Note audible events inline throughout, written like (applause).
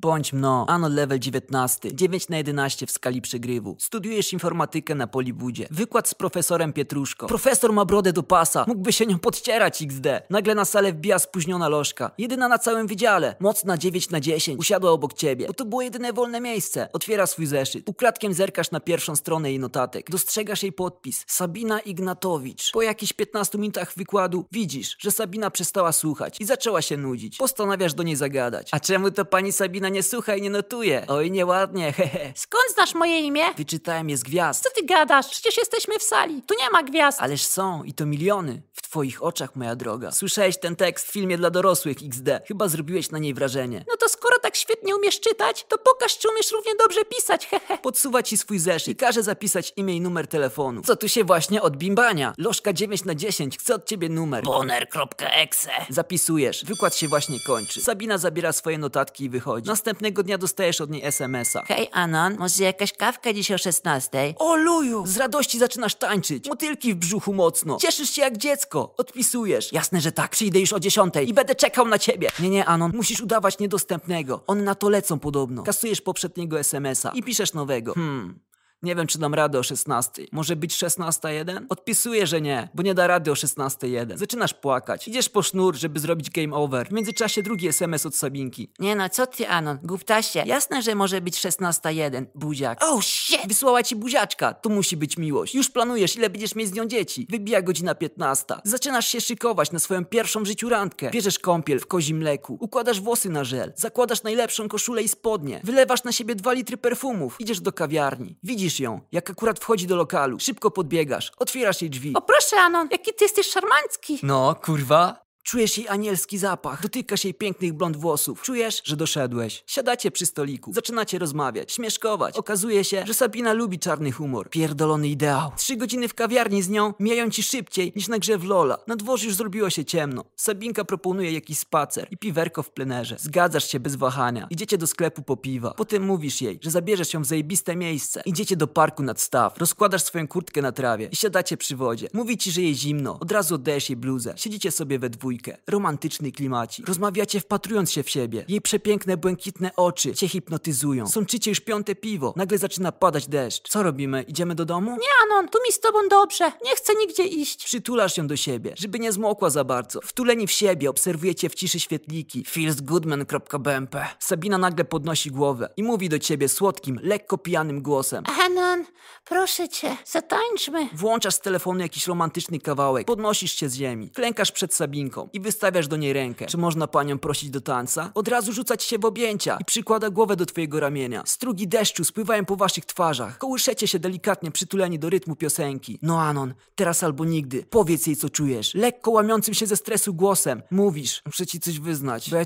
Bądź mno. Ano level 19. 9 na 11 w skali przegrywu. Studiujesz informatykę na Polibudzie. Wykład z profesorem Pietruszko. Profesor ma brodę do pasa. Mógłby się nią podcierać XD. Nagle na salę wbija spóźniona lożka. Jedyna na całym wydziale. Mocna 9 na 10. Usiadła obok ciebie. Bo to było jedyne wolne miejsce. Otwiera swój zeszyt. Ukradkiem zerkasz na pierwszą stronę jej notatek. Dostrzegasz jej podpis. Sabina Ignatowicz. Po jakichś 15 minutach wykładu widzisz, że Sabina przestała słuchać i zaczęła się nudzić. Postanawiasz do niej zagadać. A czemu to pani Sabina nie słucha i nie notuje? Oj, nieładnie, (laughs) hehe. Skąd znasz moje imię? Wyczytałem je z gwiazd. Co ty gadasz? Przecież jesteśmy w sali. Tu nie ma gwiazd. Ależ są i to miliony. W twoich oczach, moja droga. Słyszałeś ten tekst w filmie dla dorosłych XD. Chyba zrobiłeś na niej wrażenie. No to skoro tak świetnie umiesz czytać, to pokaż, czy umiesz równie dobrze pisać, hehe. Podsuwa ci swój zeszyt i każe zapisać imię i numer telefonu. Co tu się właśnie odbimbania? Lożka 9 na 10 chce od ciebie numer. Boner.exe Zapisujesz. Wykład się właśnie kończy. Sabina zabiera swoje notatki i wychodzi. Następnego dnia dostajesz od niej SMS-a. Hej Anon, może jakaś kawka dziś o 16? O luju! Z radości zaczynasz tańczyć. Motylki w brzuchu mocno. Cieszysz się jak dziecko. Odpisujesz. Jasne, że tak. Przyjdę już o 10 i będę czekał na ciebie. Nie, nie, Anon. Musisz udawać niedostępnego. One na to lecą podobno. Kasujesz poprzedniego SMS-a i piszesz nowego. Hmm. Nie wiem, czy dam radę o 16. Może być 16.1? Odpisuję, że nie, bo nie da rady o 16.1. Zaczynasz płakać. Idziesz po sznur, żeby zrobić game over. W międzyczasie drugi SMS od Sabinki. Nie no, co ty Anon, gówtasie. Jasne, że może być 16.1, buziak. Oh shit! Wysłała ci buziaczka. To musi być miłość. Już planujesz, ile będziesz mieć z nią dzieci. Wybija godzina 15. Zaczynasz się szykować na swoją pierwszą w życiu randkę. Bierzesz kąpiel w kozim mleku. Układasz włosy na żel. Zakładasz najlepszą koszulę i spodnie. Wylewasz na siebie dwa litry perfumów. Idziesz do kawiarni. Widzisz ją, jak akurat wchodzi do lokalu. Szybko podbiegasz. Otwierasz jej drzwi. O proszę Anon, jaki ty jesteś szarmancki. No, kurwa. Czujesz jej anielski zapach, dotykasz jej pięknych blond włosów. Czujesz, że doszedłeś. Siadacie przy stoliku, zaczynacie rozmawiać, śmieszkować. Okazuje się, że Sabina lubi czarny humor. Pierdolony ideał. Trzy godziny w kawiarni z nią mijają ci szybciej niż na grze w Lola. Na dworze już zrobiło się ciemno. Sabinka proponuje jakiś spacer i piwerko w plenerze. Zgadzasz się bez wahania. Idziecie do sklepu po piwa. Potem mówisz jej, że zabierzesz ją w zajebiste miejsce. Idziecie do parku nad staw. Rozkładasz swoją kurtkę na trawie i siadacie przy wodzie. Mówi ci, że jej zimno. Od razu oddajesz jej bluzę. Siedzicie sobie we dwójkę. Romantyczny klimacik. Rozmawiacie wpatrując się w siebie. Jej przepiękne, błękitne oczy cię hipnotyzują. Sączycie już piąte piwo. Nagle zaczyna padać deszcz. Co robimy? Idziemy do domu? Nie Anon, tu mi z tobą dobrze. Nie chcę nigdzie iść. Przytulasz ją do siebie, żeby nie zmokła za bardzo. Wtuleni w siebie obserwujecie w ciszy świetliki. feelsgoodman.bmp Sabina nagle podnosi głowę i mówi do ciebie słodkim, lekko pijanym głosem. Anon, proszę cię, zatańczmy. Włączasz z telefonu jakiś romantyczny kawałek, podnosisz się z ziemi, klękasz przed Sabinką i wystawiasz do niej rękę. Czy można panią prosić do tańca? Od razu rzucać się w objęcia i przykłada głowę do twojego ramienia. Strugi deszczu spływają po waszych twarzach. Kołyszecie się delikatnie przytuleni do rytmu piosenki. No Anon, teraz albo nigdy. Powiedz jej co czujesz. Lekko łamiącym się ze stresu głosem. Mówisz, muszę ci coś wyznać, bo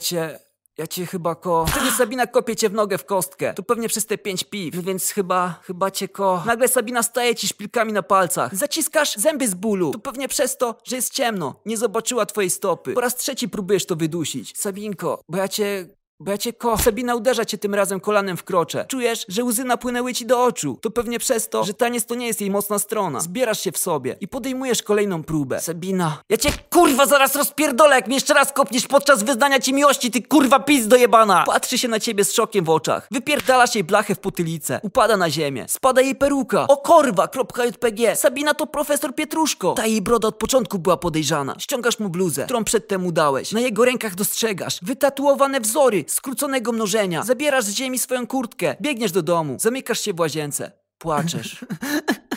ja cię... Chyba ko... Wtedy Sabina kopie cię w nogę w kostkę. To pewnie przez te pięć piw. No więc chyba, chyba cię ko... Nagle Sabina staje ci szpilkami na palcach. Zaciskasz zęby z bólu. To pewnie przez to, że jest ciemno. Nie zobaczyła twojej stopy. Po raz trzeci próbujesz to wydusić. Sabinko, bo ja cię... Cię ko... Sabina uderza cię tym razem kolanem w krocze. Czujesz, że łzy napłynęły ci do oczu. To pewnie przez to, że taniec to nie jest jej mocna strona. Zbierasz się w sobie i podejmujesz kolejną próbę. Sabina, ja cię kurwa zaraz rozpierdolę, jak mnie jeszcze raz kopniesz podczas wyznania ci miłości, ty kurwa pizdo dojebana! Patrzy się na ciebie z szokiem w oczach. Wypierdalasz jej blachę w potylicę. Upada na ziemię. Spada jej peruka. O korwa, JPG. Sabina to profesor Pietruszko. Ta jej broda od początku była podejrzana. Ściągasz mu bluzę, którą przedtem mu dałeś. Na jego rękach dostrzegasz wytatuowane wzory skróconego mnożenia. Zabierasz z ziemi swoją kurtkę. Biegniesz do domu. Zamykasz się w łazience. Płaczesz. (laughs)